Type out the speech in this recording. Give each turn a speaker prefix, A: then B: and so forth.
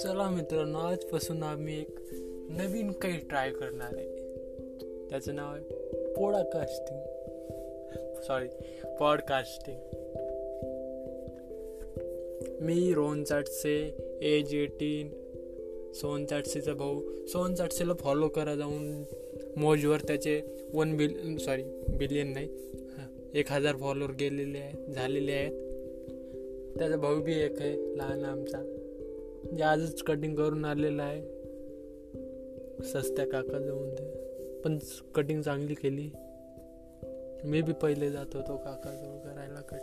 A: चला मित्रांनो आजपासून आम्ही एक नवीन काही ट्राय करणार आहे. त्याचं नाव आहे पोडाकास्टिंग सॉरी पॉडकास्टिंग मी रोहन चाटसे एज एटीन सोहन चाटसेचा भाऊ. सोहन चाटसेला फॉलो करा जाऊन. मोजवर त्याचे वन बिल सॉरी बिलियन नाही. एक हजार फॉलोअर गेलेले आहेत झालेले आहेत. त्याचा भाऊ बी एक आहे लहान आमचा. जे आजच कटिंग करून आलेला आहे. सस्त्या काका जाऊन ते. पण कटिंग चांगली केली. मी बी पहिले जात होतो काकाजवळ करायला कटिंग